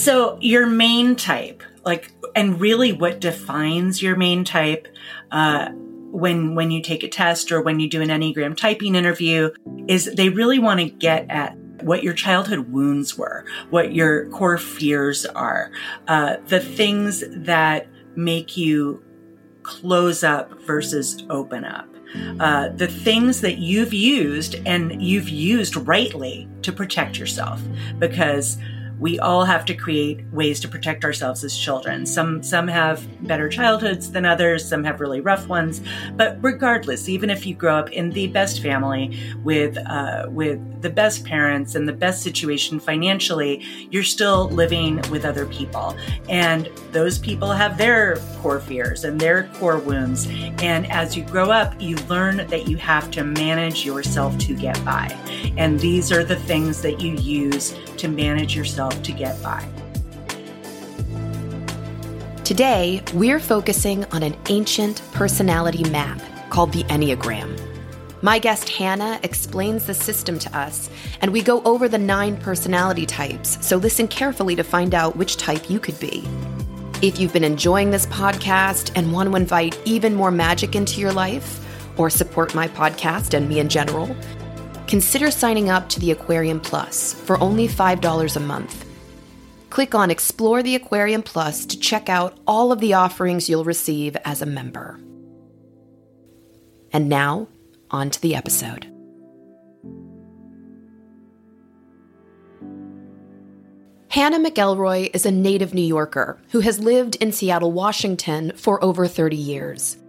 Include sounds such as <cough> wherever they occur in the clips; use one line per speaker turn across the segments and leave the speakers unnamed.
So, your main type, like, and really what defines your main type, uh, when when you take a test or when you do an enneagram typing interview is they really want to get at what your childhood wounds were what your core fears are uh, the things that make you close up versus open up uh, the things that you've used and you've used rightly to protect yourself because we all have to create ways to protect ourselves as children. Some some have better childhoods than others, some have really rough ones. But regardless, even if you grow up in the best family with uh, with the best parents and the best situation financially, you're still living with other people, and those people have their core fears and their core wounds. And as you grow up, you learn that you have to manage yourself to get by, and these are the things that you use to manage yourself to get by.
Today, we're focusing on an ancient personality map called the Enneagram. My guest Hanna explains the system to us, and we go over the nine personality types, so listen carefully to find out which type you could be. If you've been enjoying this podcast and want to invite even more magic into your life, or support my podcast and me in general, consider signing up to the Aquarean Plus for only $5 a month. Click on Explore the Aquarean Plus to check out all of the offerings you'll receive as a member. And now, on to the episode. Hanna McElroy is a native New Yorker who has lived in Seattle, Washington for over 30 years.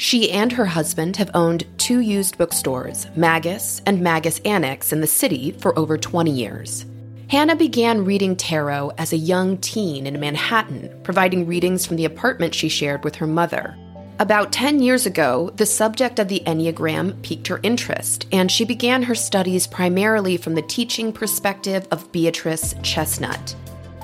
She and her husband have owned two used bookstores, Magus and Magus Annex, in the city for over 20 years. Hanna began reading tarot as a young teen in Manhattan, providing readings from the apartment she shared with her mother. About 10 years ago, the subject of the Enneagram piqued her interest, and she began her studies primarily from the teaching perspective of Beatrice Chestnut.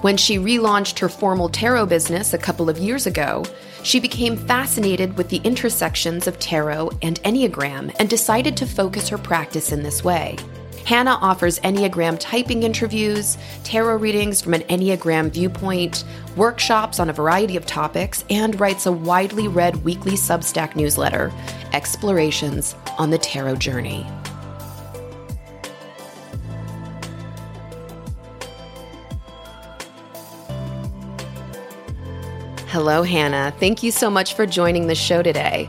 When she relaunched her formal tarot business a couple of years ago, she became fascinated with the intersections of tarot and Enneagram and decided to focus her practice in this way. Hanna offers Enneagram typing interviews, tarot readings from an Enneagram viewpoint, workshops on a variety of topics, and writes a widely read weekly Substack newsletter, Explorations on the Tarot Journey. Hello, Hanna. Thank you so much for joining the show today.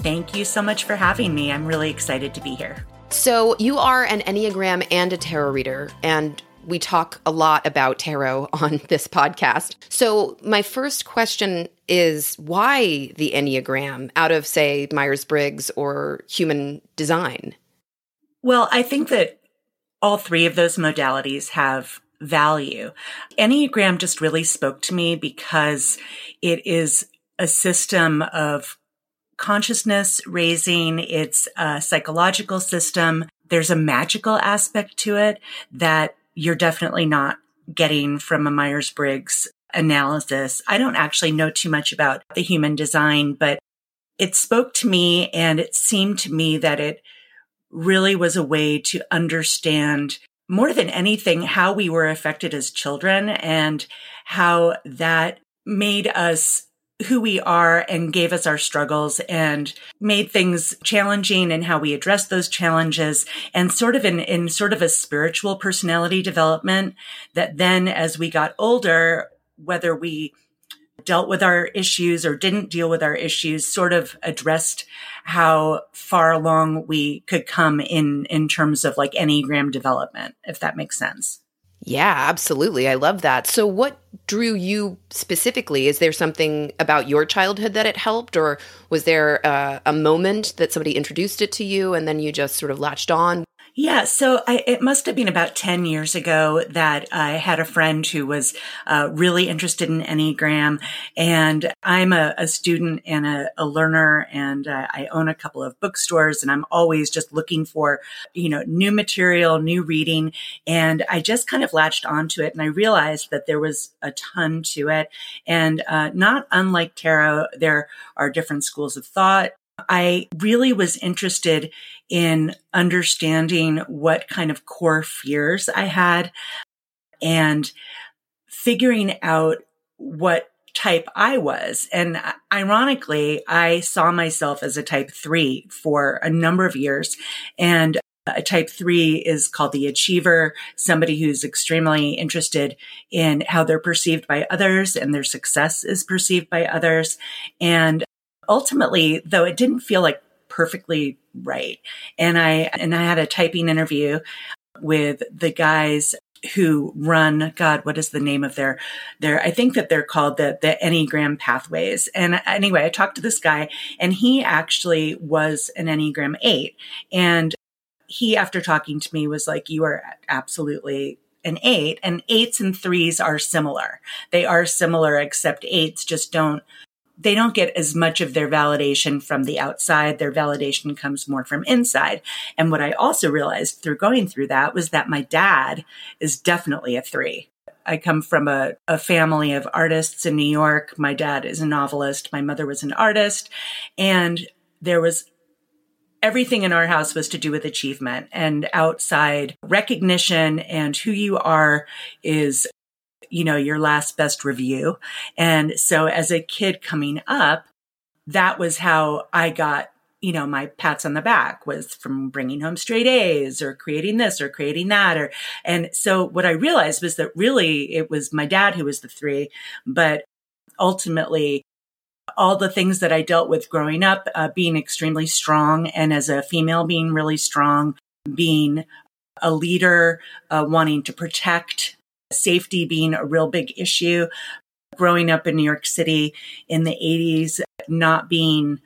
Thank you so much for having me. I'm really excited to be here.
So, you are an Enneagram and a tarot reader, and we talk a lot about tarot <laughs> on this podcast. So, my first question is why the Enneagram out of, say, Myers Briggs or human design?
Well, I think that all three of those modalities have value. Enneagram just really spoke to me because it is a system of consciousness raising. It's a psychological system. There's a magical aspect to it that you're definitely not getting from a Myers Briggs analysis. I don't actually know too much about the human design, but it spoke to me and it seemed to me that it really was a way to understand more than anything, how we were affected as children and how that made us who we are and gave us our struggles and made things challenging and how we addressed those challenges and sort of in, in sort of a spiritual personality development that then as we got older, whether we dealt with our issues or didn't deal with our issues sort of addressed how far along we could come in in terms of like enneagram development if that makes sense.
Yeah absolutely. I love that. So what drew you specifically? Is there something about your childhood that it helped or was there uh, a moment that somebody introduced it to you and then you just sort of latched on
yeah, so I, it must have been about 10 years ago that I had a friend who was uh, really interested in Enneagram. And I'm a, a student and a, a learner, and uh, I own a couple of bookstores, and I'm always just looking for, you know, new material, new reading. And I just kind of latched onto it, and I realized that there was a ton to it. And uh, not unlike tarot, there are different schools of thought I really was interested in understanding what kind of core fears I had and figuring out what type I was. And ironically, I saw myself as a type three for a number of years. And a type three is called the achiever, somebody who's extremely interested in how they're perceived by others and their success is perceived by others. And ultimately, though it didn't feel like perfectly right. And I, and I had a typing interview with the guys who run god what is the name of their their i think that they're called the the enneagram pathways. And anyway i talked to this guy and he actually was an enneagram 8 and he after talking to me was like you are absolutely an 8 and 8s and 3s are similar. They are similar except 8s just don't they don't get as much of their validation from the outside. Their validation comes more from inside. And what I also realized through going through that was that my dad is definitely a three. I come from a, a family of artists in New York. My dad is a novelist. My mother was an artist. And there was everything in our house was to do with achievement and outside recognition and who you are is you know, your last best review. And so as a kid coming up, that was how I got, you know, my pats on the back was from bringing home straight A's or creating this or creating that. Or, and so what I realized was that really it was my dad who was the three, but ultimately all the things that I dealt with growing up, uh, being extremely strong and as a female being really strong, being a leader, uh, wanting to protect safety being a real big issue. Growing up in New York City in the 80s, not being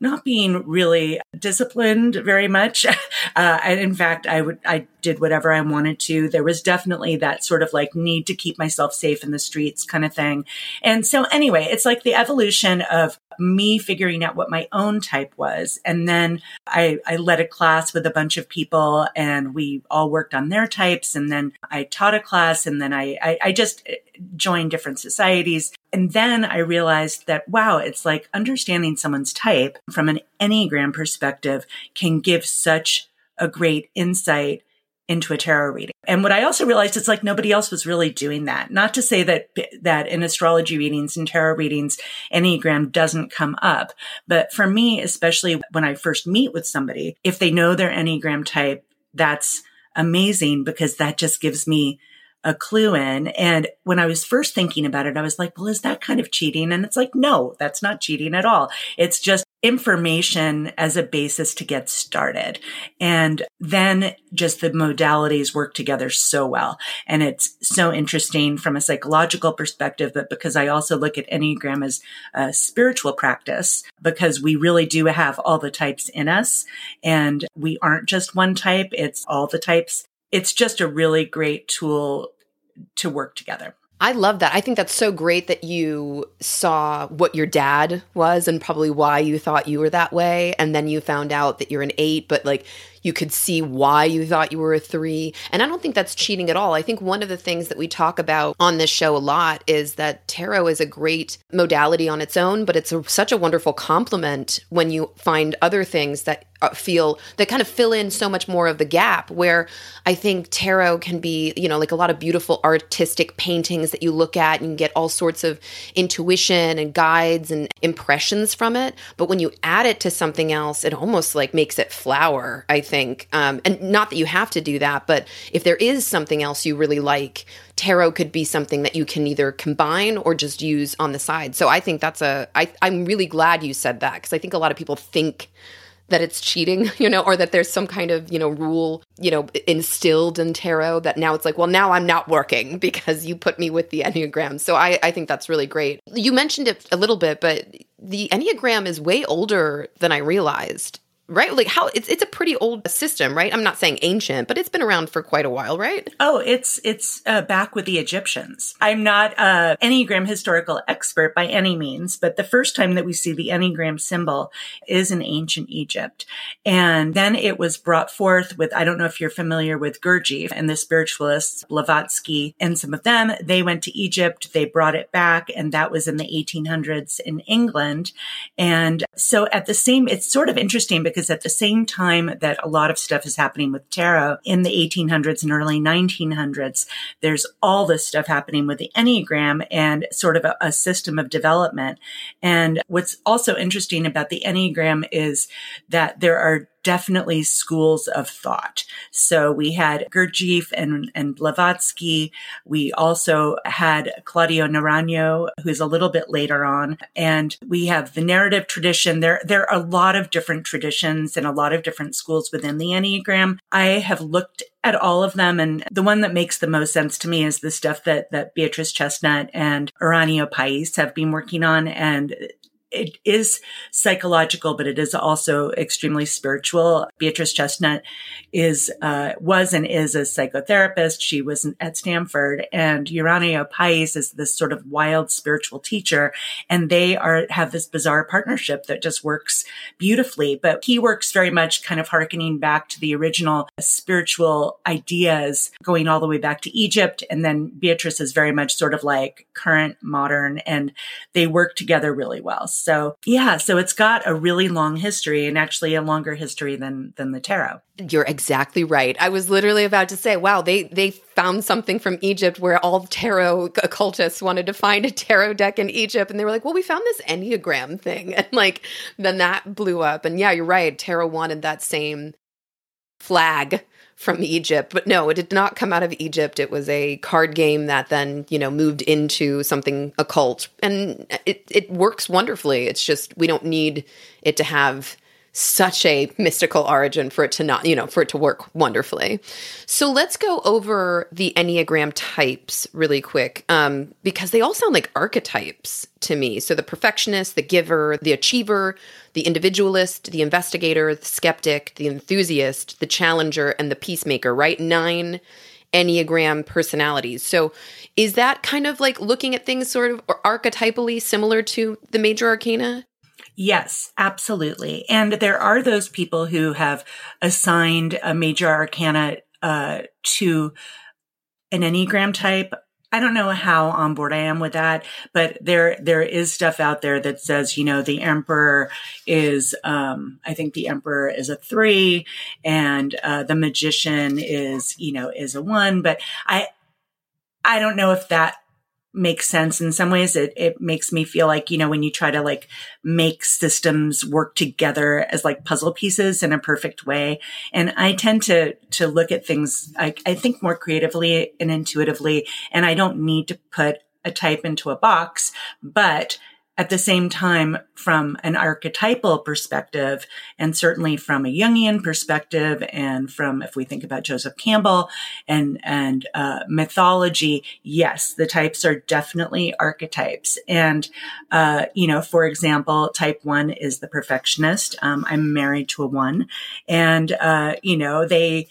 not being really disciplined very much. <laughs> Uh, and in fact, I would, I did whatever I wanted to. There was definitely that sort of like need to keep myself safe in the streets kind of thing. And so anyway, it's like the evolution of me figuring out what my own type was. And then I, I led a class with a bunch of people and we all worked on their types. And then I taught a class and then I, I, I just joined different societies. And then I realized that, wow, it's like understanding someone's type from an Enneagram perspective can give such a great insight into a tarot reading. And what I also realized is like nobody else was really doing that. Not to say that that in astrology readings and tarot readings enneagram doesn't come up, but for me especially when I first meet with somebody, if they know their enneagram type, that's amazing because that just gives me a clue in. And when I was first thinking about it, I was like, well, is that kind of cheating? And it's like, no, that's not cheating at all. It's just information as a basis to get started. And then just the modalities work together so well. And it's so interesting from a psychological perspective, but because I also look at Enneagram as a spiritual practice, because we really do have all the types in us and we aren't just one type. It's all the types it's just a really great tool to work together.
I love that. I think that's so great that you saw what your dad was and probably why you thought you were that way. And then you found out that you're an eight, but like you could see why you thought you were a three. And I don't think that's cheating at all. I think one of the things that we talk about on this show a lot is that tarot is a great modality on its own, but it's a, such a wonderful complement when you find other things that feel that kind of fill in so much more of the gap where i think tarot can be you know like a lot of beautiful artistic paintings that you look at and you get all sorts of intuition and guides and impressions from it. But when you add it to something else it almost like makes it flower i think. Um, and not that you have to do that but if there is something else you really like tarot could be something that you can either combine or just use on the side. So i think that's a I, i'm really glad you said that because i think a lot of people think that it's cheating, <laughs> you know, or that there's some kind of, you know, rule, you know, instilled in tarot that now it's like, well, now I'm not working <laughs> because you put me with the Enneagram. So I, I think that's really great. You mentioned it a little bit, but the Enneagram is way older than I realized right? Like how it's it's a pretty old system, right? I'm not saying ancient, but it's been around for quite a while, right?
Oh, it's it's uh, back with the Egyptians. I'm not a Enneagram historical expert by any means, but the first time that we see the Enneagram symbol is in ancient Egypt, and then it was brought forth with I don't know if you're familiar with Gurdjieff and the spiritualists Blavatsky and some of them. They went to Egypt, they brought it back, and that was in the 1800s in England, and so at the same, it's sort of interesting because because at the same time that a lot of stuff is happening with tarot in the 1800s and early 1900s, there's all this stuff happening with the Enneagram and sort of a, a system of development. And what's also interesting about the Enneagram is that there are definitely schools of thought. So we had Gurdjieff and, and Blavatsky. We also had Claudio Naranjo, who's a little bit later on. And we have the narrative tradition. There, there are a lot of different traditions and a lot of different schools within the Enneagram. I have looked at all of them. And the one that makes the most sense to me is the stuff that, that Beatrice Chestnut and Uranio Paes have been working on. And it is psychological, but it is also extremely spiritual. Beatrice Chestnut is, uh, was and is a psychotherapist. She was at Stanford and Uranio Paes is this sort of wild spiritual teacher. And they are, have this bizarre partnership that just works beautifully. But he works very much kind of harkening back to the original spiritual ideas going all the way back to Egypt. And then Beatrice is very much sort of like current modern and they work together really well. So yeah, so it's got a really long history and actually a longer history than than the tarot.
You're exactly right. I was literally about to say, wow, they they found something from Egypt where all tarot occultists wanted to find a tarot deck in Egypt and they were like, "Well, we found this Enneagram thing." <laughs> And like then that blew up. And yeah, you're right. Tarot wanted that same flag from Egypt. But no, it did not come out of Egypt. It was a card game that then, you know, moved into something occult. And it, it works wonderfully. It's just we don't need it to have such a mystical origin for it to not, you know, for it to work wonderfully. So let's go over the Enneagram types really quick, um, because they all sound like archetypes to me. So the perfectionist, the giver, the achiever, the individualist, the investigator, the skeptic, the enthusiast, the challenger, and the peacemaker, right? Nine Enneagram personalities. So is that kind of like looking at things sort of archetypally similar to the major arcana?
Yes, absolutely. And there are those people who have assigned a major arcana uh, to an Enneagram type. I don't know how on board I am with that, but there there is stuff out there that says, you know, the emperor is um I think the emperor is a 3 and uh the magician is, you know, is a 1, but I I don't know if that makes sense in some ways. It, it makes me feel like, you know, when you try to like make systems work together as like puzzle pieces in a perfect way. And I tend to, to look at things, I, I think more creatively and intuitively, and I don't need to put a type into a box, but at the same time, from an archetypal perspective, and certainly from a Jungian perspective, and from if we think about Joseph Campbell and and uh, mythology, yes, the types are definitely archetypes. And uh, you know, for example, type one is the perfectionist. Um, I'm married to a one, and uh, you know they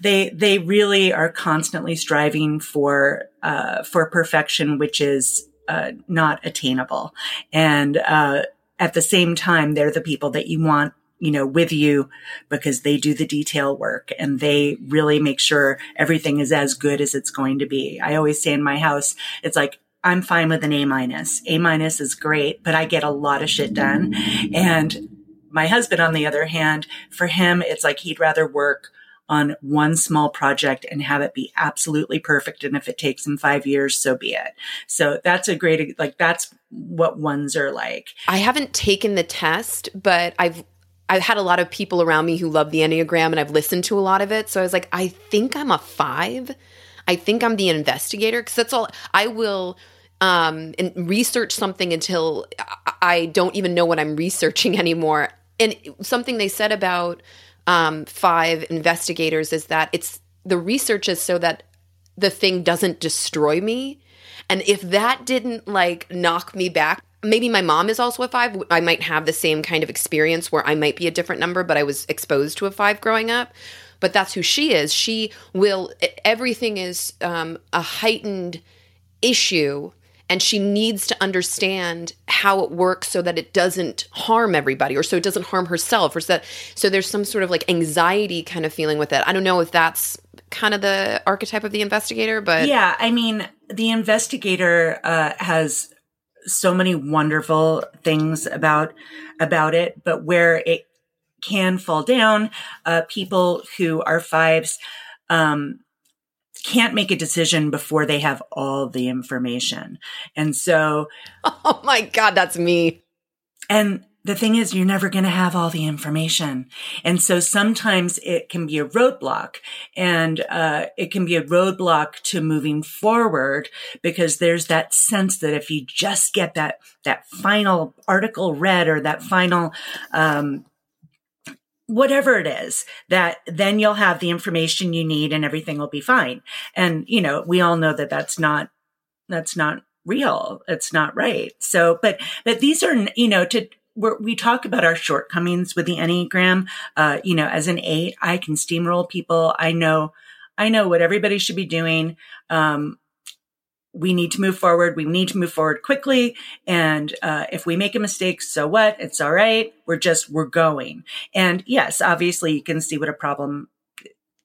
they they really are constantly striving for uh, for perfection, which is uh, not attainable. And uh, at the same time, they're the people that you want you know, with you because they do the detail work and they really make sure everything is as good as it's going to be. I always say in my house, it's like, I'm fine with an A minus. A minus is great, but I get a lot of shit done. And my husband, on the other hand, for him, it's like he'd rather work on one small project and have it be absolutely perfect. And if it takes them five years, so be it. So that's a great, like, that's what ones are like.
I haven't taken the test, but I've, I've had a lot of people around me who love the Enneagram and I've listened to a lot of it. So I was like, I think I'm a five. I think I'm the investigator because that's all I will um, and research something until I don't even know what I'm researching <laughs> anymore. And something they said about um, five investigators is that it's the research is so that the thing doesn't destroy me. And if that didn't like knock me back, maybe my mom is also a five. I might have the same kind of experience where I might be a different number, but I was exposed to a five growing up. But that's who she is. She will, everything is um, a heightened issue and she needs to understand how it works so that it doesn't harm everybody or so it doesn't harm herself or so that so there's some sort of like anxiety kind of feeling with it. I don't know if that's kind of the archetype of the investigator but
yeah i mean the investigator uh, has so many wonderful things about about it, but where it can fall down, uh, people who are fives um, can't make a decision before they have all the information, and so. <laughs>
Oh my god, that's me.
And the thing is, you're never going to have all the information. And so sometimes it can be a roadblock and, uh, it can be a roadblock to moving forward because there's that sense that if you just get that, that final article read or that final, um, whatever it is that then you'll have the information you need and everything will be fine. And, you know, we all know that that's not, that's not real. It's not right. So, but, but these are, you know, to, we talk about our shortcomings with the Enneagram. Uh, you know, as an eight, I can steamroll people. I know, I know what everybody should be doing. Um, we need to move forward. We need to move forward quickly. And uh, if we make a mistake, so what? It's all right. We're just, we're going. And yes, obviously you can see what a problem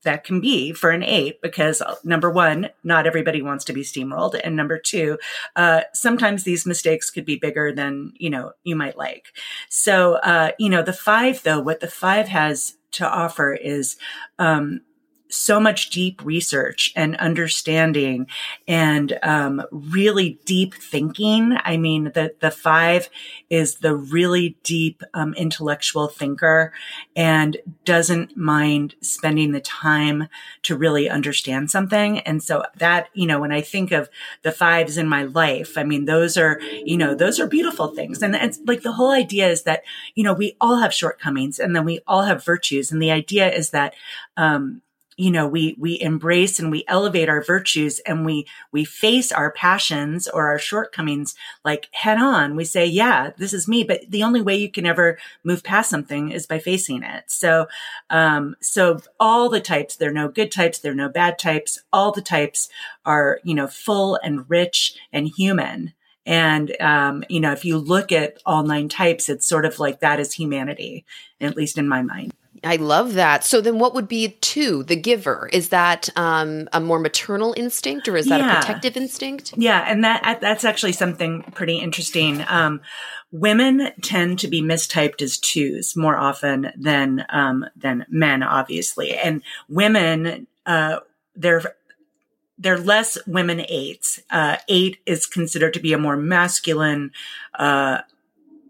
that can be for an eight because uh, number one, not everybody wants to be steamrolled. And number two, uh, sometimes these mistakes could be bigger than, you know, you might like. So, uh, you know, the five though, what the five has to offer is, um, so much deep research and understanding and um, really deep thinking. I mean, the the five is the really deep um, intellectual thinker and doesn't mind spending the time to really understand something. And so that you know, when I think of the fives in my life, I mean, those are you know those are beautiful things. And it's like the whole idea is that you know we all have shortcomings and then we all have virtues. And the idea is that um, you know we we embrace and we elevate our virtues and we we face our passions or our shortcomings like head on. We say yeah this is me but the only way you can ever move past something is by facing it. So um so all the types there are no good types there are no bad types. All the types are you know full and rich and human. And, um, you know, if you look at all nine types, it's sort of like that is humanity, at least in my mind.
I love that. So then what would be two, the giver? Is that um, a more maternal instinct or is that yeah. a protective instinct?
Yeah, and that that's actually something pretty interesting. Um, women tend to be mistyped as twos more often than um, than men, obviously. And women uh, they're they're less women eights. Uh, eight is considered to be a more masculine, uh,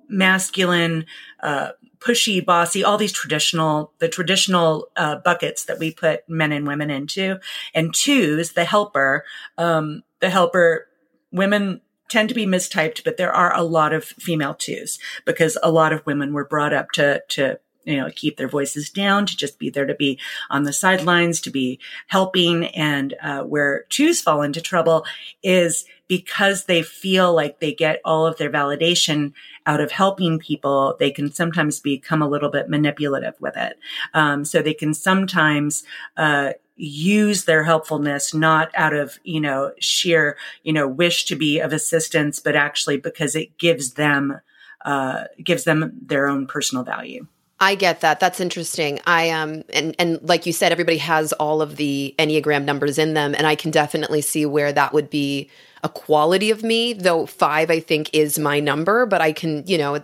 masculine, uh, pushy, bossy, all these traditional, the traditional uh, buckets that we put men and women into. And two is the helper. Um, the helper, women tend to be mistyped, but there are a lot of female twos because a lot of women were brought up to, to you know, keep their voices down, to just be there to be on the sidelines, to be helping. And uh, where twos fall into trouble is because they feel like they get all of their validation out of helping people, they can sometimes become a little bit manipulative with it. Um, so they can sometimes, uh, use their helpfulness not out of you know sheer you know wish to be of assistance but actually because it gives them uh, gives them their own personal value
I get that. That's interesting. I um and and like you said, everybody has all of the Enneagram numbers in them, and I can definitely see where that would be a quality of me. Though five, I think, is my number, but I can, you know,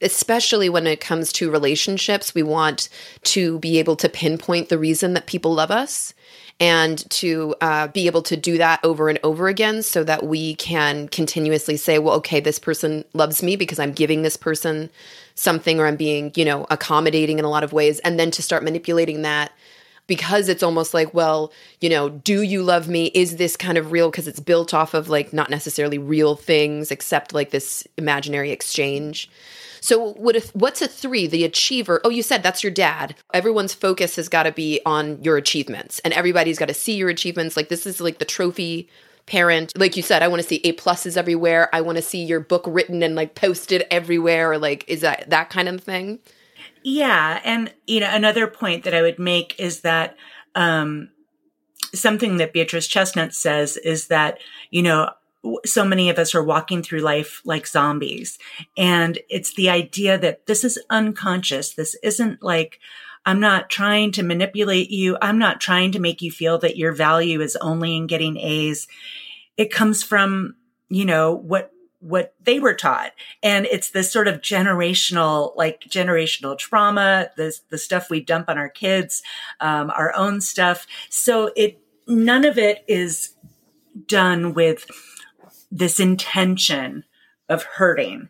especially when it comes to relationships, we want to be able to pinpoint the reason that people love us and to uh, be able to do that over and over again so that we can continuously say, well, okay, this person loves me because I'm giving this person something or I'm being, you know, accommodating in a lot of ways. And then to start manipulating that because it's almost like, well, you know, do you love me? Is this kind of real? Because it's built off of like not necessarily real things, except like this imaginary exchange. So what if what's a three? The achiever. Oh, you said that's your dad. Everyone's focus has got to be on your achievements, and everybody's got to see your achievements. Like this is like the trophy parent. Like you said, I want to see A pluses everywhere. I want to see your book written and like posted everywhere. Or like is that that kind of thing?
Yeah, and you know another point that I would make is that um, something that Beatrice Chestnut says is that you know so many of us are walking through life like zombies. And it's the idea that this is unconscious. This isn't like, I'm not trying to manipulate you. I'm not trying to make you feel that your value is only in getting A's. It comes from, you know, what what they were taught. And it's this sort of generational, like generational trauma, the, the stuff we dump on our kids, um, our own stuff. So it, none of it is done with this intention of hurting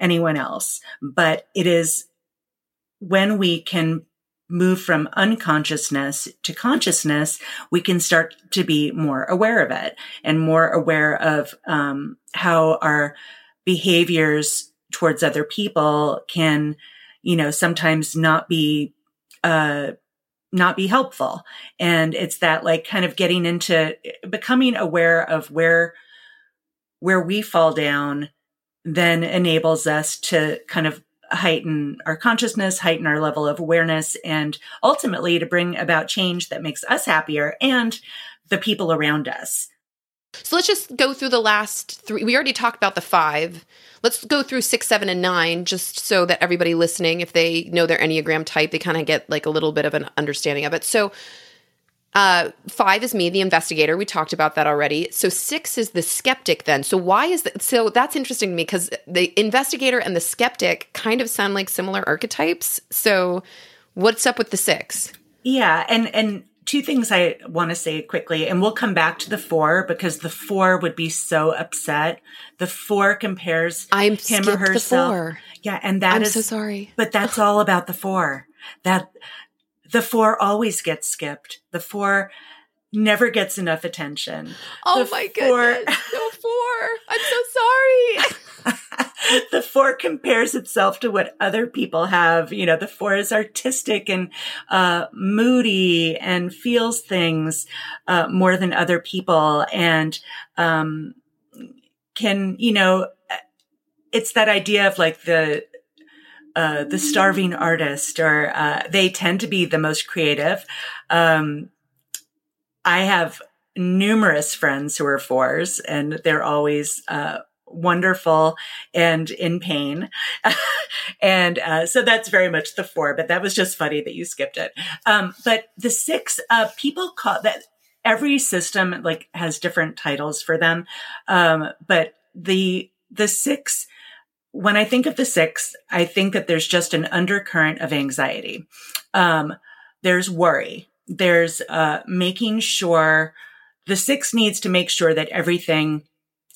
anyone else, but it is when we can move from unconsciousness to consciousness, we can start to be more aware of it and more aware of um, how our behaviors towards other people can, you know, sometimes not be, uh, not be helpful. And it's that like kind of getting into becoming aware of where, where we fall down then enables us to kind of heighten our consciousness, heighten our level of awareness, and ultimately to bring about change that makes us happier and the people around us.
So let's just go through the last three. We already talked about the five. Let's go through six, seven, and nine, just so that everybody listening, if they know their Enneagram type, they kind of get like a little bit of an understanding of it. So uh, five is me, the investigator. We talked about that already. So six is the skeptic. Then, so why is that? So that's interesting to me because the investigator and the skeptic kind of sound like similar archetypes. So, what's up with the six?
Yeah, and and two things I want to say quickly, and we'll come back to the four because the four would be so upset. The four compares
I'm
him or herself. Yeah, and that
I'm
is
so sorry.
But that's all about the four. That the four always gets skipped. The four never gets enough attention.
Oh the my four, goodness. The four. I'm so
sorry. <laughs> the four compares itself to what other people have. You know, the four is artistic and uh, moody and feels things uh, more than other people and um, can, you know, it's that idea of like the uh, the starving artist, or uh, they tend to be the most creative. Um, I have numerous friends who are fours, and they're always uh, wonderful and in pain. <laughs> and uh, so that's very much the four, but that was just funny that you skipped it. Um, but the six, uh, people call that every system like has different titles for them. Um, but the, the six when I think of the six, I think that there's just an undercurrent of anxiety. Um, there's worry. There's uh, making sure the six needs to make sure that everything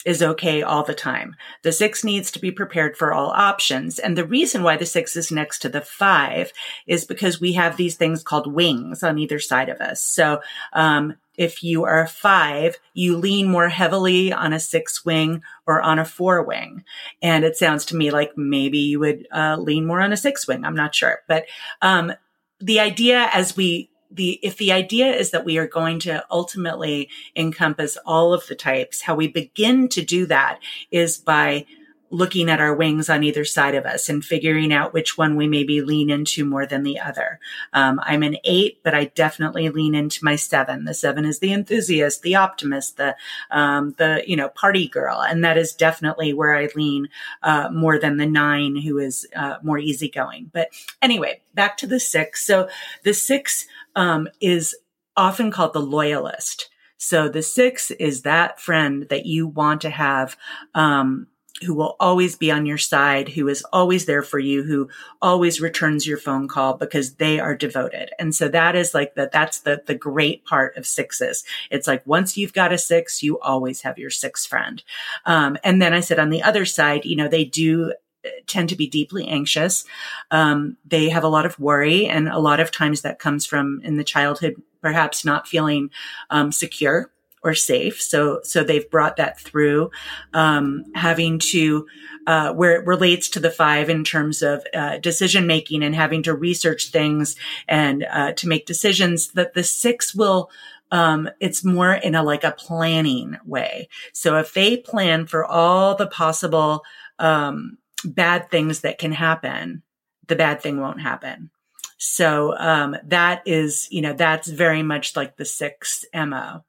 is okay all the time. The six needs to be prepared for all options. And the reason why the six is next to the five is because we have these things called wings on either side of us. So, um, if you are a five, you lean more heavily on a six wing or on a four wing. And it sounds to me like maybe you would uh, lean more on a six wing. I'm not sure. But um, the idea as we the if the idea is that we are going to ultimately encompass all of the types, how we begin to do that is by looking at our wings on either side of us and figuring out which one we maybe lean into more than the other. Um, I'm an eight, but I definitely lean into my seven. The seven is the enthusiast, the optimist, the um, the you know party girl, and that is definitely where I lean uh, more than the nine, who is uh, more easygoing. But anyway, back to the six. So the six um, is often called the loyalist. So the six is that friend that you want to have, um, who will always be on your side, who is always there for you, who always returns your phone call because they are devoted. And so that is like that, that's the, the great part of sixes. It's like once you've got a six, you always have your six friend. Um, and then I said on the other side, you know, they do uh, tend to be deeply anxious. Um, they have a lot of worry, and a lot of times that comes from in the childhood, perhaps not feeling um, secure or safe. So, so they've brought that through, um, having to, uh, where it relates to the five in terms of, uh, decision making and having to research things and, uh, to make decisions that the six will, um, it's more in a like a planning way. So if they plan for all the possible, um, bad things that can happen, the bad thing won't happen. So um, that is, you know, that's very much like the six MO.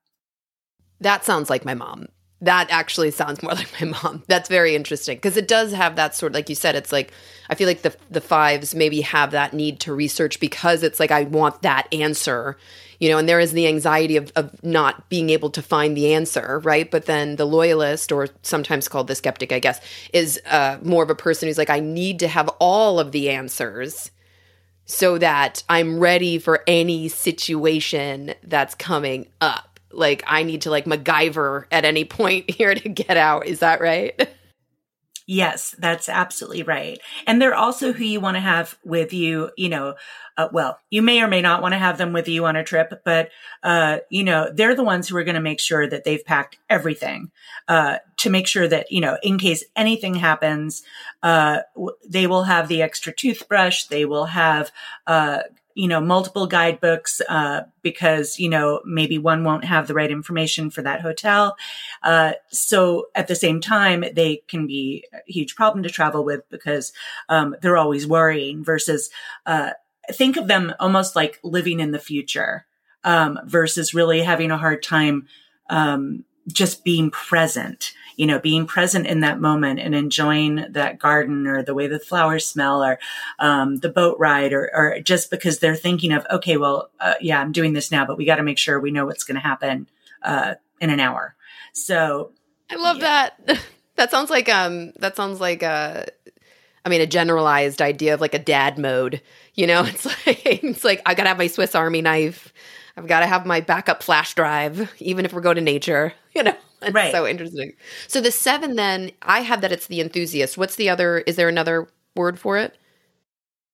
That sounds like my mom. That actually sounds more <laughs> like my mom. That's very interesting because it does have that sort like you said it's like I feel like the the fives maybe have that need to research because it's like I want that answer you know, and there is the anxiety of, of not being able to find the answer, right? But then the loyalist, or sometimes called the skeptic, I guess, is uh, more of a person who's like, I need to have all of the answers so that I'm ready for any situation that's coming up. Like, I need to like MacGyver at any point <laughs> here to get out. Is that right? <laughs>
Yes, that's absolutely right. And they're also who you want to have with you, you know, uh, well, you may or may not want to have them with you on a trip, but, uh, you know, they're the ones who are going to make sure that they've packed everything, uh, to make sure that, you know, in case anything happens, uh, they will have the extra toothbrush. They will have, uh, you know, multiple guidebooks, uh, because, you know, maybe one won't have the right information for that hotel. Uh, so at the same time, they can be a huge problem to travel with because, um, they're always worrying versus, uh, think of them almost like living in the future, um, versus really having a hard time, um, just being present you know, being present in that moment and enjoying that garden or the way the flowers smell or um, the boat ride or, or, just because they're thinking of, okay, well, uh, yeah, I'm doing this now, but we got to make sure we know what's going to happen uh, in an hour. So
I love yeah. that. <laughs> that sounds like um that sounds like a I mean a generalized idea of like a dad mode. You know, <laughs> it's like it's like I gotta have my Swiss Army knife. I've got to have my backup flash drive, even if we're going to nature. <laughs> You know, It's right. so interesting. So the seven, then I have that it's the enthusiast. What's the other? Is there another word for it?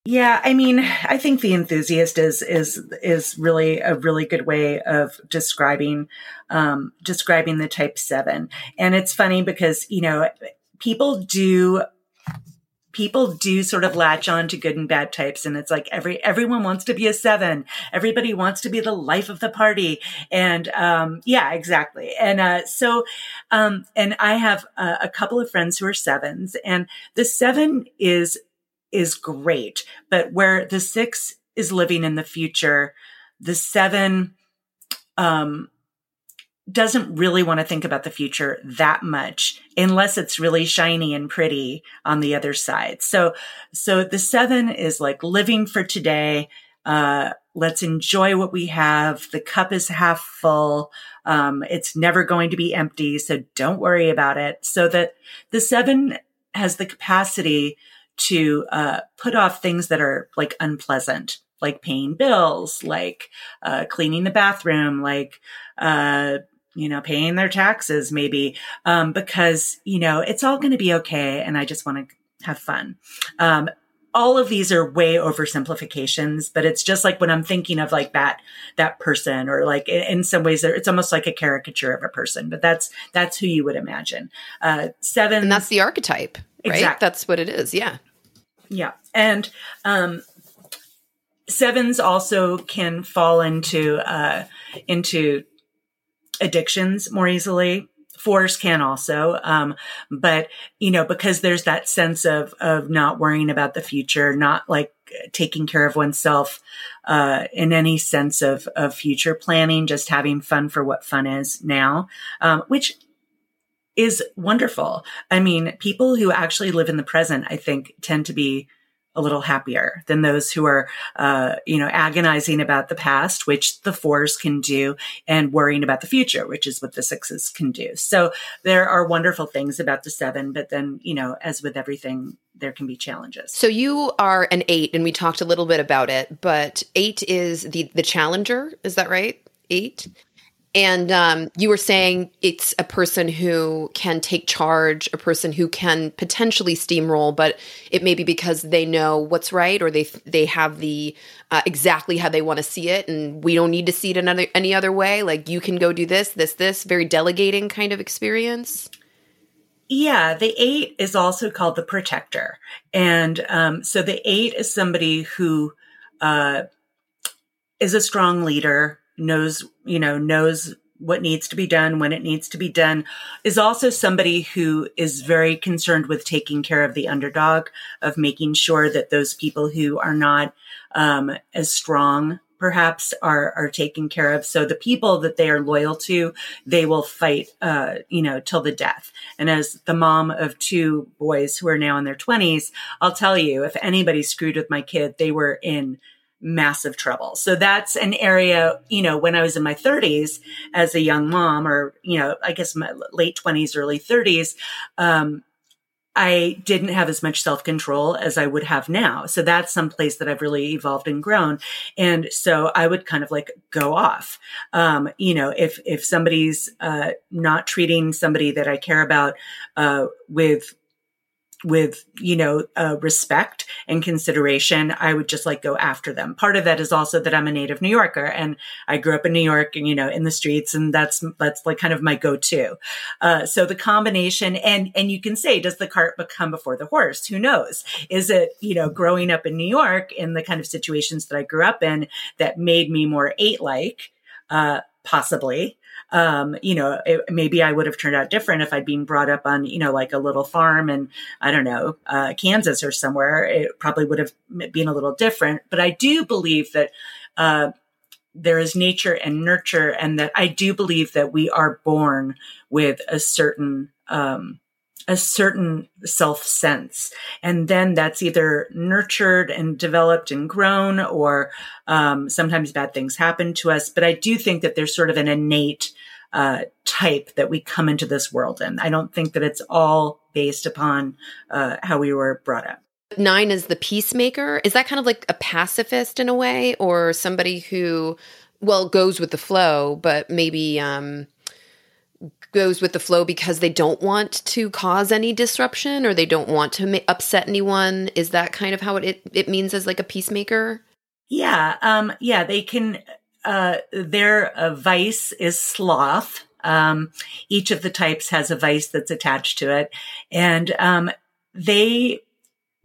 Yeah, I mean, I think the enthusiast is is is really a really good way of describing um, describing the type seven. And it's funny because you know people do people do sort of latch on to good and bad types and it's like every everyone wants to be a seven. Everybody wants to be the life of the party. And um yeah exactly. And uh so um and i have a, a couple of friends who are sevens and the seven is is great but where the six is living in the future the seven um doesn't really want to think about the future that much unless it's really shiny and pretty on the other side. So, so the seven is like living for today. Uh, let's enjoy what we have. The cup is half full. Um, it's never going to be empty. So don't worry about it. So that the seven has the capacity to, uh, put off things that are like unpleasant, like paying bills, like, uh, cleaning the bathroom, like, uh, you know, paying their taxes maybe, um, because, you know, it's all going to be okay. And I just want to have fun. Um, all of these are way oversimplifications, but it's just like when I'm thinking of like that, that person or like in some ways it's almost like a caricature of a person, but that's, that's who you would imagine. Uh, seven.
And that's the archetype, right? Exactly. That's what it is. Yeah.
Yeah. And, um, sevens also can fall into, uh, into addictions more easily. Fours can also, um, but you know, because there's that sense of of not worrying about the future, not like taking care of oneself uh, in any sense of of future planning, just having fun for what fun is now, um, which is wonderful. I mean, people who actually live in the present, I think, tend to be a little happier than those who are, uh, you know, agonizing about the past, which the fours can do, and worrying about the future, which is what the sixes can do. So there are wonderful things about the seven, but then, you know, as with everything, there can be challenges.
So you are an eight, and we talked a little bit about it, but eight is the the challenger. Is that right? Eight. And um, you were saying it's a person who can take charge, a person who can potentially steamroll, but it may be because they know what's right or they they have the uh, exactly how they want to see it, and we don't need to see it another any other way. Like you can go do this, this, this. Very delegating kind of experience.
Yeah, the eight is also called the protector, and um, so the eight is somebody who uh, is a strong leader knows, you know, knows what needs to be done when it needs to be done is also somebody who is very concerned with taking care of the underdog of making sure that those people who are not um, as strong perhaps are are taken care of. So the people that they are loyal to, they will fight, uh, you know, till the death. And as the mom of two boys who are now in their twenties, I'll tell you, if anybody screwed with my kid, they were in massive trouble. So that's an area, you know, when I was in my 30s as a young mom, or, you know, I guess my late 20s, early 30s, um, I didn't have as much self control as I would have now. So that's some place that I've really evolved and grown. And so I would kind of like go off. Um, you know, if, if somebody's, uh, not treating somebody that I care about, uh, with with you know uh, respect and consideration i would just like go after them. Part of that is also that i'm a native new yorker and i grew up in new york and you know in the streets and that's that's like kind of my go-to. Uh, so the combination and and you can say does the cart become before the horse? Who knows? Is it you know growing up in new york in the kind of situations that i grew up in that made me more eight like uh, possibly um, you know, it, maybe I would have turned out different if I'd been brought up on, you know, like a little farm in, I don't know, uh, Kansas or somewhere. It probably would have been a little different. But I do believe that, uh, there is nature and nurture, and that I do believe that we are born with a certain, um, a certain self sense. And then that's either nurtured and developed and grown, or um, sometimes bad things happen to us. But I do think that there's sort of an innate uh, type that we come into this world in. I don't think that it's all based upon uh, how we were brought up.
Nine is the peacemaker. Is that kind of like a pacifist in a way, or somebody who, well, goes with the flow, but maybe um, goes with the flow because they don't want to cause any disruption or they don't want to ma- upset anyone? Is that kind of how it, it, it means as like a peacemaker?
Yeah, um, yeah, they can uh, their uh, vice is sloth. Um, each of the types has a vice that's attached to it, and um, they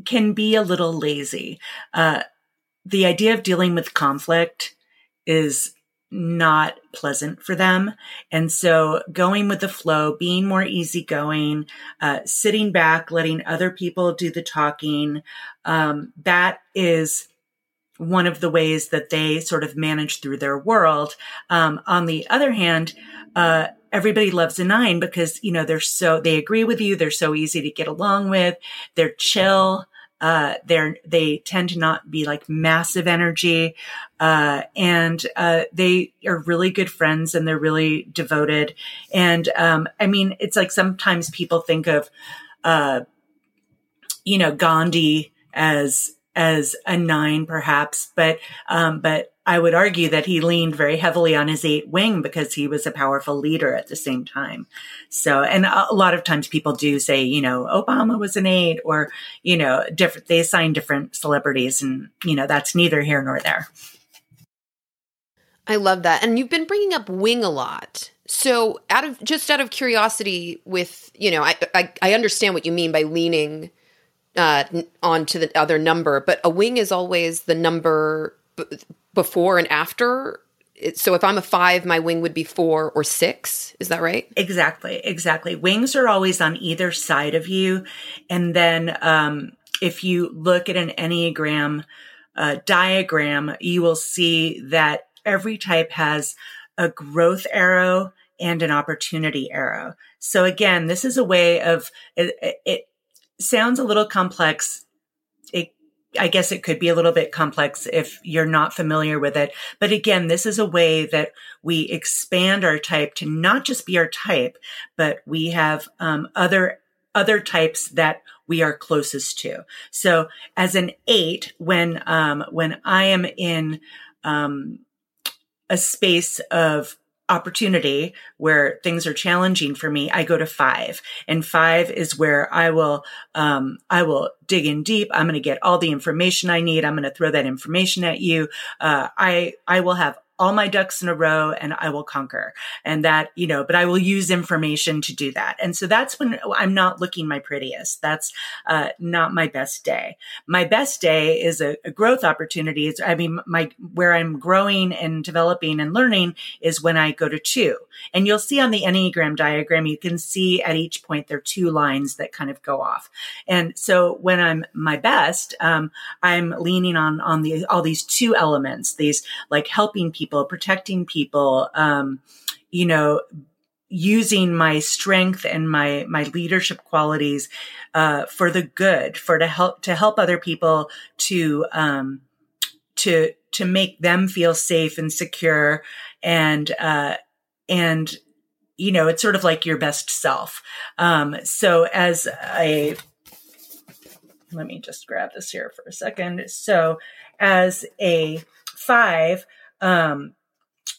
can be a little lazy. Uh, the idea of dealing with conflict is not pleasant for them. And so going with the flow, being more easygoing, uh, sitting back, letting other people do the talking, um, that is one of the ways that they sort of manage through their world. Um, on the other hand, uh, everybody loves a nine because, you know, they're so, they agree with you. They're so easy to get along with. They're chill. Uh, they're, they tend to not be like massive energy. Uh, and, uh, they are really good friends and they're really devoted. And, um, I mean, it's like sometimes people think of, uh, you know, Gandhi as, as a nine, perhaps, but um, but I would argue that he leaned very heavily on his eight wing because he was a powerful leader at the same time. So, and a lot of times people do say, you know, Obama was an eight, or you know, different. They assign different celebrities, and you know, that's neither here nor there.
I love that, and you've been bringing up wing a lot. So, out of just out of curiosity, with you know, I I, I understand what you mean by leaning uh, onto the other number, but a wing is always the number b- before and after. So if I'm a five, my wing would be four or six. Is that right?
Exactly. Exactly. Wings are always on either side of you. And then, um, if you look at an Enneagram uh, diagram, you will see that every type has a growth arrow and an opportunity arrow. So again, this is a way of it, it sounds a little complex. It, I guess it could be a little bit complex if you're not familiar with it. But again, this is a way that we expand our type to not just be our type, but we have um, other other types that we are closest to. So as an eight, when um, when I am in um, a space of opportunity where things are challenging for me, I go to five. And five is where I will, um, I will dig in deep. I'm going to get all the information I need. I'm going to throw that information at you. Uh, I, I will have all my ducks in a row and I will conquer. And that, you know, but I will use information to do that. And so that's when I'm not looking my prettiest. That's uh, not my best day. My best day is a, a growth opportunity. It's, I mean, my, where I'm growing and developing and learning is when I go to two. And you'll see on the Enneagram diagram, you can see at each point there are two lines that kind of go off. And so when I'm my best, um, I'm leaning on, on the, all these two elements, these like helping people, protecting people, um, you know, using my strength and my my leadership qualities uh, for the good, for to help to help other people to um, to to make them feel safe and secure and uh, and you know it's sort of like your best self. Um, so as a let me just grab this here for a second. So as a five, um,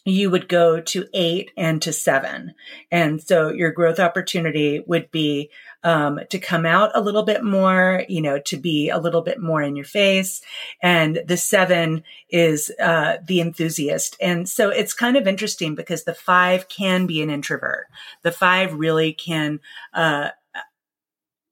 you would go to eight and to seven. And so your growth opportunity would be um, to come out a little bit more, you know, to be a little bit more in your face. And the seven is uh, the enthusiast. And so it's kind of interesting because the five can be an introvert. The five really can, uh,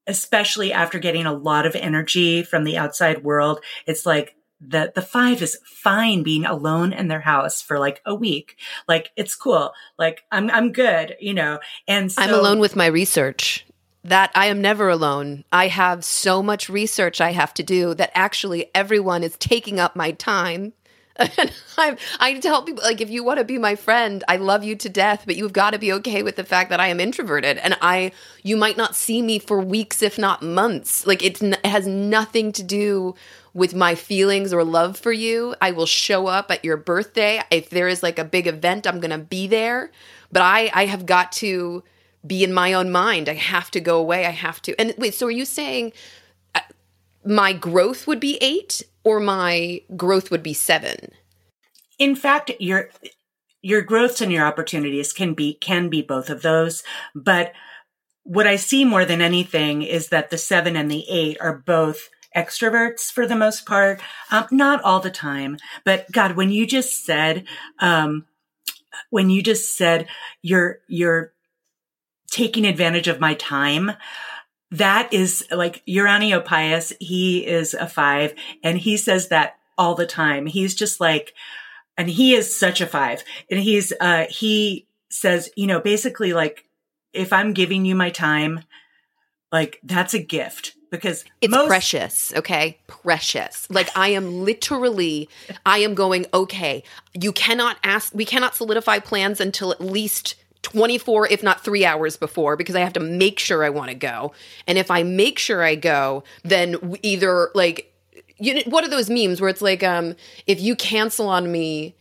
especially after getting a lot of energy from the outside world, it's like the the five is fine being alone in their house for like a week. Like it's cool. Like I'm I'm good, you know. And so,
I'm alone with my research. That I am never alone. I have so much research I have to do that actually everyone is taking up my time. <laughs> And I'm, I tell people, like, if you want to be my friend, I love you to death, but you've got to be okay with the fact that I am introverted and I, you might not see me for weeks, if not months. Like, it has nothing to do with my feelings or love for you. I will show up at your birthday. If there is like a big event, I'm going to be there. But I, I have got to be in my own mind. I have to go away. I have to. And wait, so are you saying uh, my growth would be eight or my growth would be seven?
In fact, your your growths and your opportunities can be can be both of those, but what I see more than anything is that the seven and the eight are both extroverts for the most part. Um, not all the time, but God, when you just said, um, when you just said you're, you're taking advantage of my time, that is like Uranio Paes. He is a five and he says that all the time. He's just like, and he is such a five and he's, uh, he says, you know, basically like, if I'm giving you my time, like that's a gift because
it's most- precious okay precious like i am literally i am going okay you cannot ask we cannot solidify plans until at least 24 if not 3 hours before because i have to make sure i want to go. And if i make sure i go then either like you know, what are those memes where it's like um if you cancel on me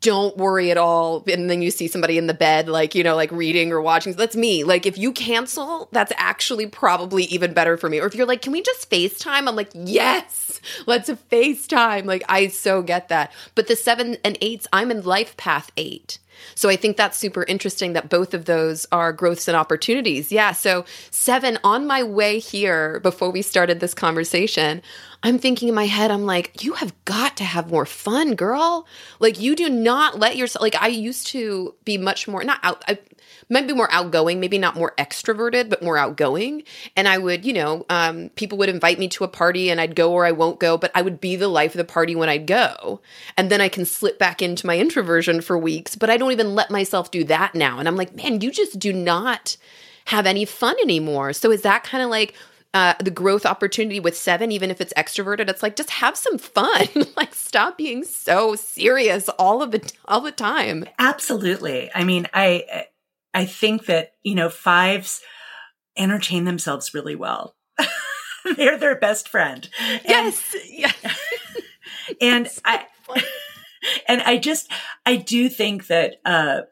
don't worry at all and then you see somebody in the bed like you know like reading or watching that's me. Like if you cancel that's actually probably even better for me. Or if you're like can we just facetime? I'm like yes let's facetime. Like i so get that. But the seven and eights i'm in life path eight so I think that's super interesting that both of those are growths and opportunities. Yeah. So, seven, on my way here before we started this conversation, I'm thinking in my head, I'm like, you have got to have more fun, girl. Like, you do not let yourself, like, I used to be much more, not out, I, maybe more outgoing, maybe not more extroverted, but more outgoing. And I would, you know, um, people would invite me to a party and I'd go or I won't go, but I would be the life of the party when I'd go. And then I can slip back into my introversion for weeks, but I don't even let myself do that now. And I'm like, man, you just do not have any fun anymore. So is that kind of like, uh, the growth opportunity with seven, even if it's extroverted, it's like just have some fun. <laughs> like stop being so serious all of the all the time.
Absolutely. I mean, I I think that, you know, fives entertain themselves really well. <laughs> They're their best friend.
And, yes. Yeah. <laughs>
and so I, and I just, I do think that, uh,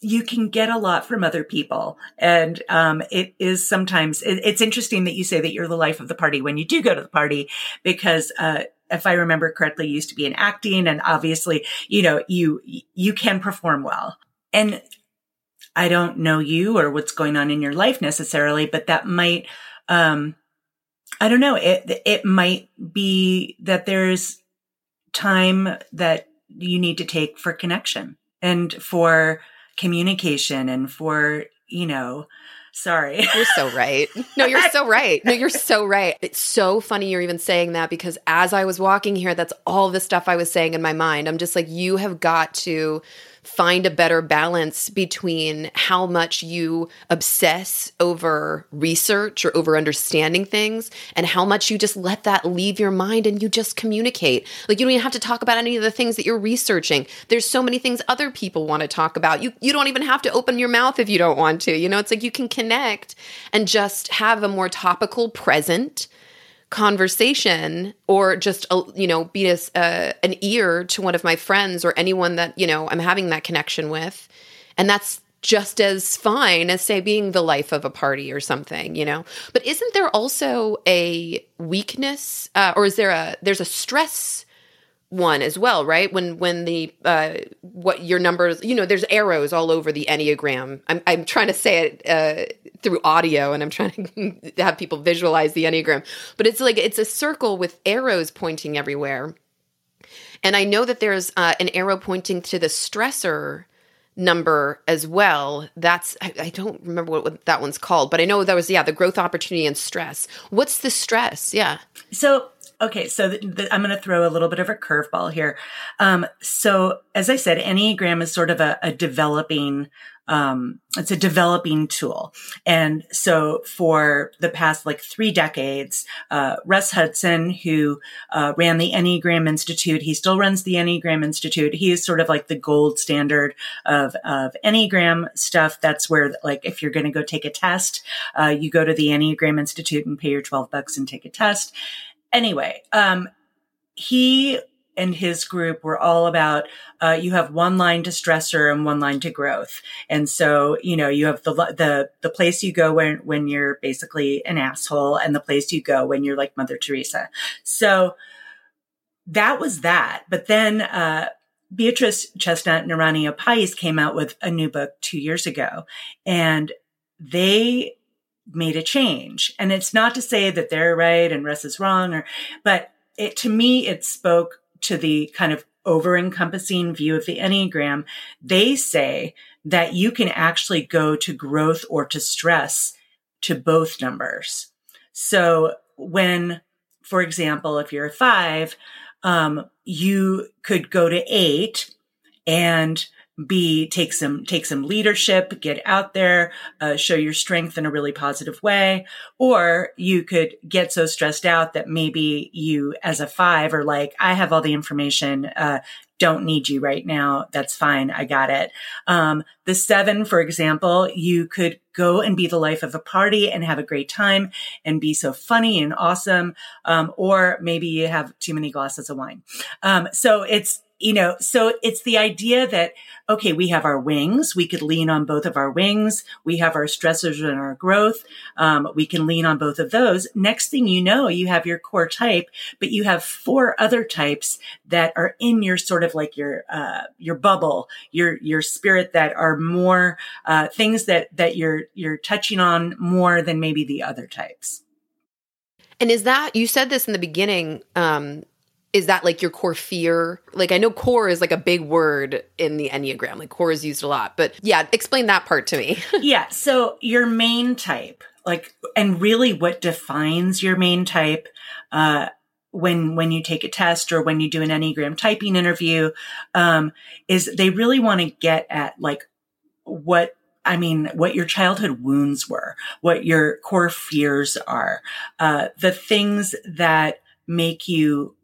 you can get a lot from other people. And, um, it is sometimes, it, it's interesting that you say that you're the life of the party when you do go to the party because, uh, if I remember correctly, you used to be in acting and obviously, you know, you, you can perform well. And I don't know you or what's going on in your life necessarily, but that might, um, I don't know. It, it might be that there's time that you need to take for connection and for communication and for, you know, Sorry. <laughs>
You're so right. No, you're so right. No, you're so right. It's so funny you're even saying that because as I was walking here, that's all the stuff I was saying in my mind. I'm just like, you have got to find a better balance between how much you obsess over research or over understanding things and how much you just let that leave your mind and you just communicate. Like you don't even have to talk about any of the things that you're researching. There's so many things other people want to talk about. You you don't even have to open your mouth if you don't want to. You know, it's like you can connect and just have a more topical present conversation or just a, you know be a, uh, an ear to one of my friends or anyone that you know i'm having that connection with. And that's just as fine as say being the life of a party or something you know? But isn't there also a weakness uh, or is there a there's a stress one as well, right? When when the uh, what your numbers, you know, there's arrows all over the enneagram. I'm I'm trying to say it uh, through audio, and I'm trying to <laughs> have people visualize the enneagram, but it's like it's a circle with arrows pointing everywhere. And I know that there's uh, an arrow pointing to the stressor number as well. That's I, I don't remember what, what, that one's called, but I know that was yeah the growth opportunity and stress. What's the stress? Yeah.
So okay, so I'm going to throw a little bit of a curveball here. Um, so as I said, Enneagram is sort of a, a developing um, it's a developing tool. And so for the past like three decades, uh, Russ Hudson, who uh, ran the Enneagram Institute, he still runs the Enneagram Institute. He is sort of like the gold standard of, of Enneagram stuff. That's where, like, if you're going to go take a test, uh, you go to the Enneagram Institute and pay your 12 bucks and take a test. Anyway, um, he and his group were all about uh, you have one line to stressor and one line to growth. And so you know you have the the the place you go when when you're basically an asshole and the place you go when you're like mother teresa. So that was that. But then uh, beatrice chestnut and Uranio Paes came out with a new book two years ago. And they made a change and it's not to say that they're right and russ is wrong or but it to me it spoke to the kind of over encompassing view of the Enneagram, they say that you can actually go to growth or to stress to both numbers. So when, for example, if you're a five, um, you could go to eight and be take some take some leadership get out there uh, show your strength in a really positive way. Or you could get so stressed out that maybe you as a five are like i have all the information uh, don't need you right now. That's fine. I got it. Um, the seven for example you could go and be the life of a party and have a great time and be so funny and awesome um, or maybe you have too many glasses of wine. Um, so it's you know, so it's the idea that, okay, we have our wings. We could lean on both of our wings. We have our stressors and our growth. Um, we can lean on both of those. Next thing you know, you have your core type, but you have four other types that are in your sort of like your, uh, your bubble, your, your spirit that are more, uh, things that, that you're, you're touching on more than maybe the other types.
And is that, you said this in the beginning, um, is that like your core fear? Like I know core is like a big word in the Enneagram. Like core is used a lot. But yeah, explain that part to me. <laughs>
yeah. So your main type, like and really what defines your main type, uh, when when you take a test or when you do an enneagram typing interview um, is they really want to get at like what I mean, what your childhood wounds were, what your core fears are, uh, the things that make you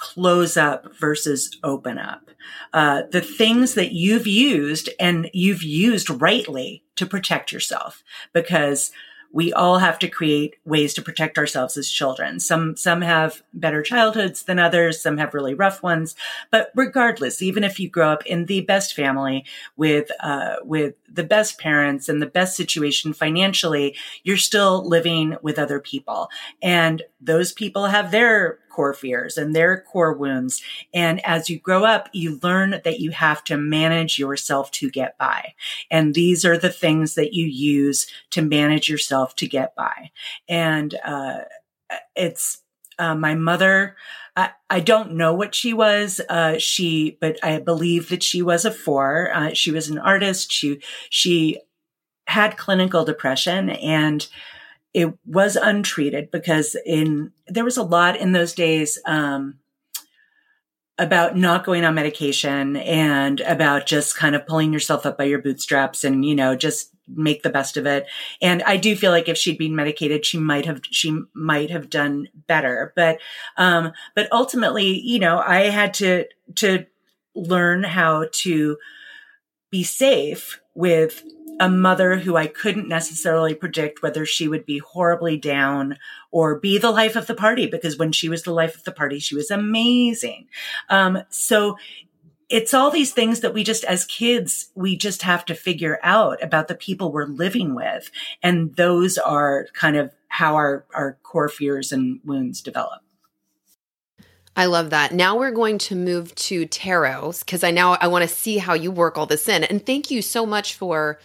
close up versus open up. Uh, the things that you've used and you've used rightly to protect yourself because we all have to create ways to protect ourselves as children. Some, some have better childhoods than others. Some have really rough ones. But regardless, even if you grow up in the best family with, uh, with the best parents and the best situation financially, you're still living with other people. And those people have their core fears and their core wounds. And as you grow up, you learn that you have to manage yourself to get by. And these are the things that you use to manage yourself to get by. And, uh, it's, uh, my mother, I, I, don't know what she was. Uh, she, but I believe that she was a four. Uh, she was an artist. She, she had clinical depression and it was untreated because in, there was a lot in those days, um, about not going on medication and about just kind of pulling yourself up by your bootstraps and, you know, just make the best of it. And I do feel like if she'd been medicated, she might have, she might have done better. But, um, but ultimately, you know, I had to, to learn how to be safe with a mother who I couldn't necessarily predict whether she would be horribly down or be the life of the party because when she was the life of the party, she was amazing. Um, so it's all these things that we just, as kids, we just have to figure out about the people we're living with. And those are kind of how our, our core fears and wounds develop.
I love that. Now we're going to move to tarot because I now I want to see how you work all this in. And thank you so much for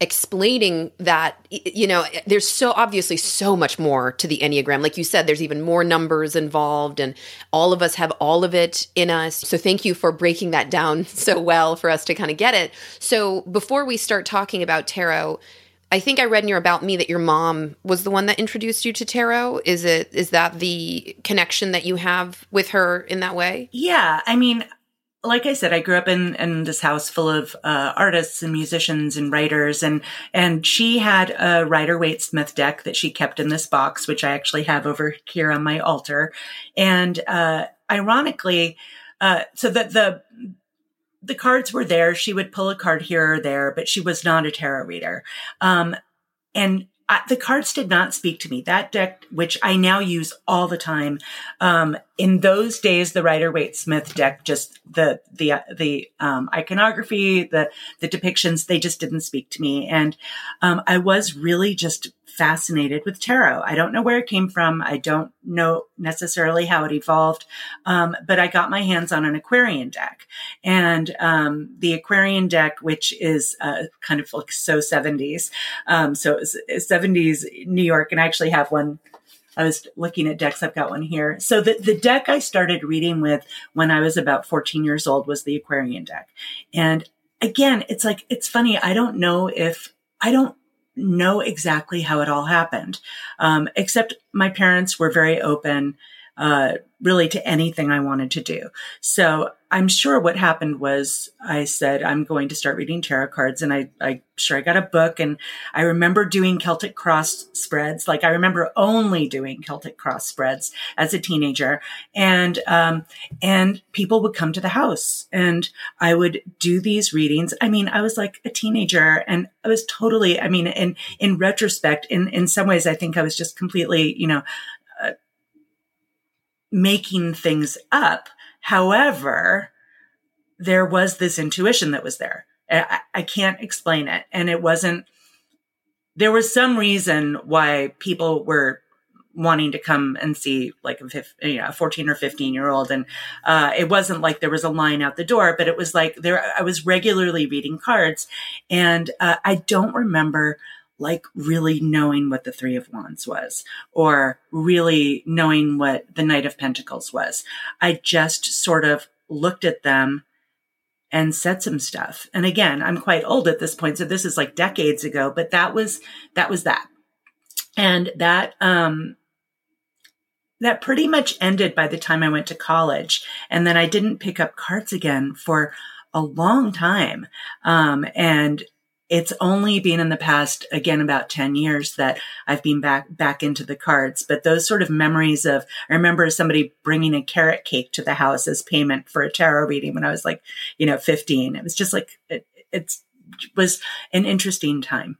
explaining that you know eh, there's so obviously so much more to the enneagram like you said there's even more numbers involved and all of us have all of it in us so thank you for breaking that down <laughs> so well for us to kind of get it so before we start talking about tarot I think I read in your about me that your mom was the one that introduced you to tarot. Is it is that the connection that you have with her in that way?
Yeah, I mean, like I said, I grew up in, in this house full of uh, artists and musicians and writers, and and she had a Rider Waite Smith deck that she kept in this box, which I actually have over here on my altar. And uh, ironically, uh, so that the the cards were there. She would pull a card here or there, but she was not a tarot reader. Um, and I, the cards did not speak to me. That deck, which I now use all the time, um, in those days, the Rider Waite Smith deck, just the the the um, iconography, the the depictions, they just didn't speak to me, and um, I was really just fascinated with tarot. I don't know where it came from. I don't know necessarily how it evolved, um, but I got my hands on an Aquarian deck, and um, the Aquarian deck, which is uh, kind of like so seventies, um, so seventies New York, and I actually have one I was looking at decks. I've got one here. So the, the deck I started reading with when I was about 14 years old was the Aquarian deck. And again, it's like, it's funny. I don't know if, I don't know exactly how it all happened. Um, except my parents were very open, uh, really to anything I wanted to do. So I'm sure what happened was I said, I'm going to start reading tarot cards. And I, I sure I got a book and I remember doing Celtic cross spreads. Like I remember only doing Celtic cross spreads as a teenager. And, um, and people would come to the house and I would do these readings. I mean, I was like a teenager and I was totally, I mean, in, in retrospect, in, in some ways, I think I was just completely, you know, making things up However, there was this intuition that was there. I, I can't explain it. And it wasn't, there was some reason why people were wanting to come and see like a, you know, a 14 or 15 year old. And, uh, it wasn't like there was a line out the door, but it was like there, I was regularly reading cards and, uh, I don't remember like really knowing what the three of wands was or really knowing what the knight of pentacles was. I just sort of looked at them and said some stuff. And again, I'm quite old at this point. So this is like decades ago, but that was, that was that. And that, um, that pretty much ended by the time I went to college. And then I didn't pick up cards again for a long time. Um, and it's only been in the past again about 10 years that i've been back back into the cards but those sort of memories of i remember somebody bringing a carrot cake to the house as payment for a tarot reading when i was like you know 15 it was just like it it's, was an interesting time.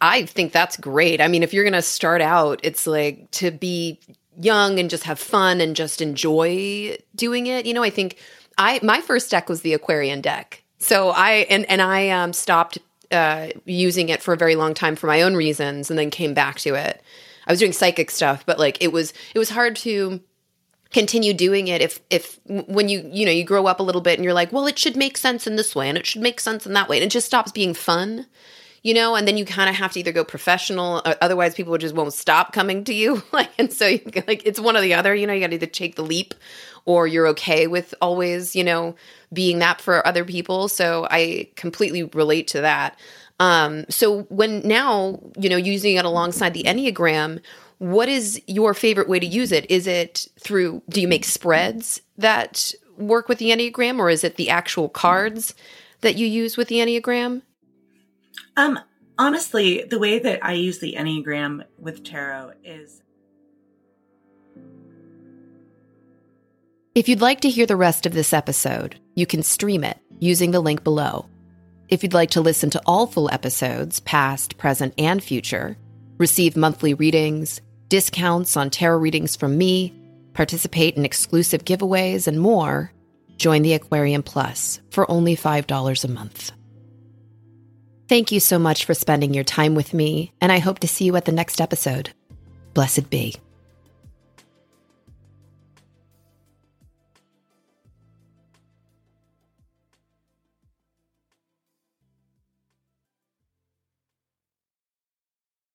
I think that's great. I mean if you're going to start out it's like to be young and just have fun and just enjoy doing it. You know i think i my first deck was the aquarian deck. So I and and I um, stopped uh, using it for a very long time for my own reasons and then came back to it. I was doing psychic stuff, but like it was it was hard to continue doing it if if when you you know you grow up a little bit and you're like, well, it should make sense in this way and it should make sense in that way, and it just stops being fun. You know, and then you kind of have to either go professional, otherwise people just won't stop coming to you. <laughs> Like, and so you, like it's one or the other. You know, you got to either take the leap, or you're okay with always, you know, being that for other people. So I completely relate to that. Um, so when now, you know, using it alongside the Enneagram, what is your favorite way to use it? Is it through? Do you make spreads that work with the Enneagram, or is it the actual cards that you use with the Enneagram?
Um, honestly, the way that I use the Enneagram with tarot is.
If you'd like to hear the rest of this episode, you can stream it using the link below. If you'd like to listen to all full episodes, past, present, and future, receive monthly readings, discounts on tarot readings from me, participate in exclusive giveaways, and more, join the Aquarean Plus for only $5 a month. Thank you so much for spending your time with me, and I hope to see you at the next episode. Blessed be.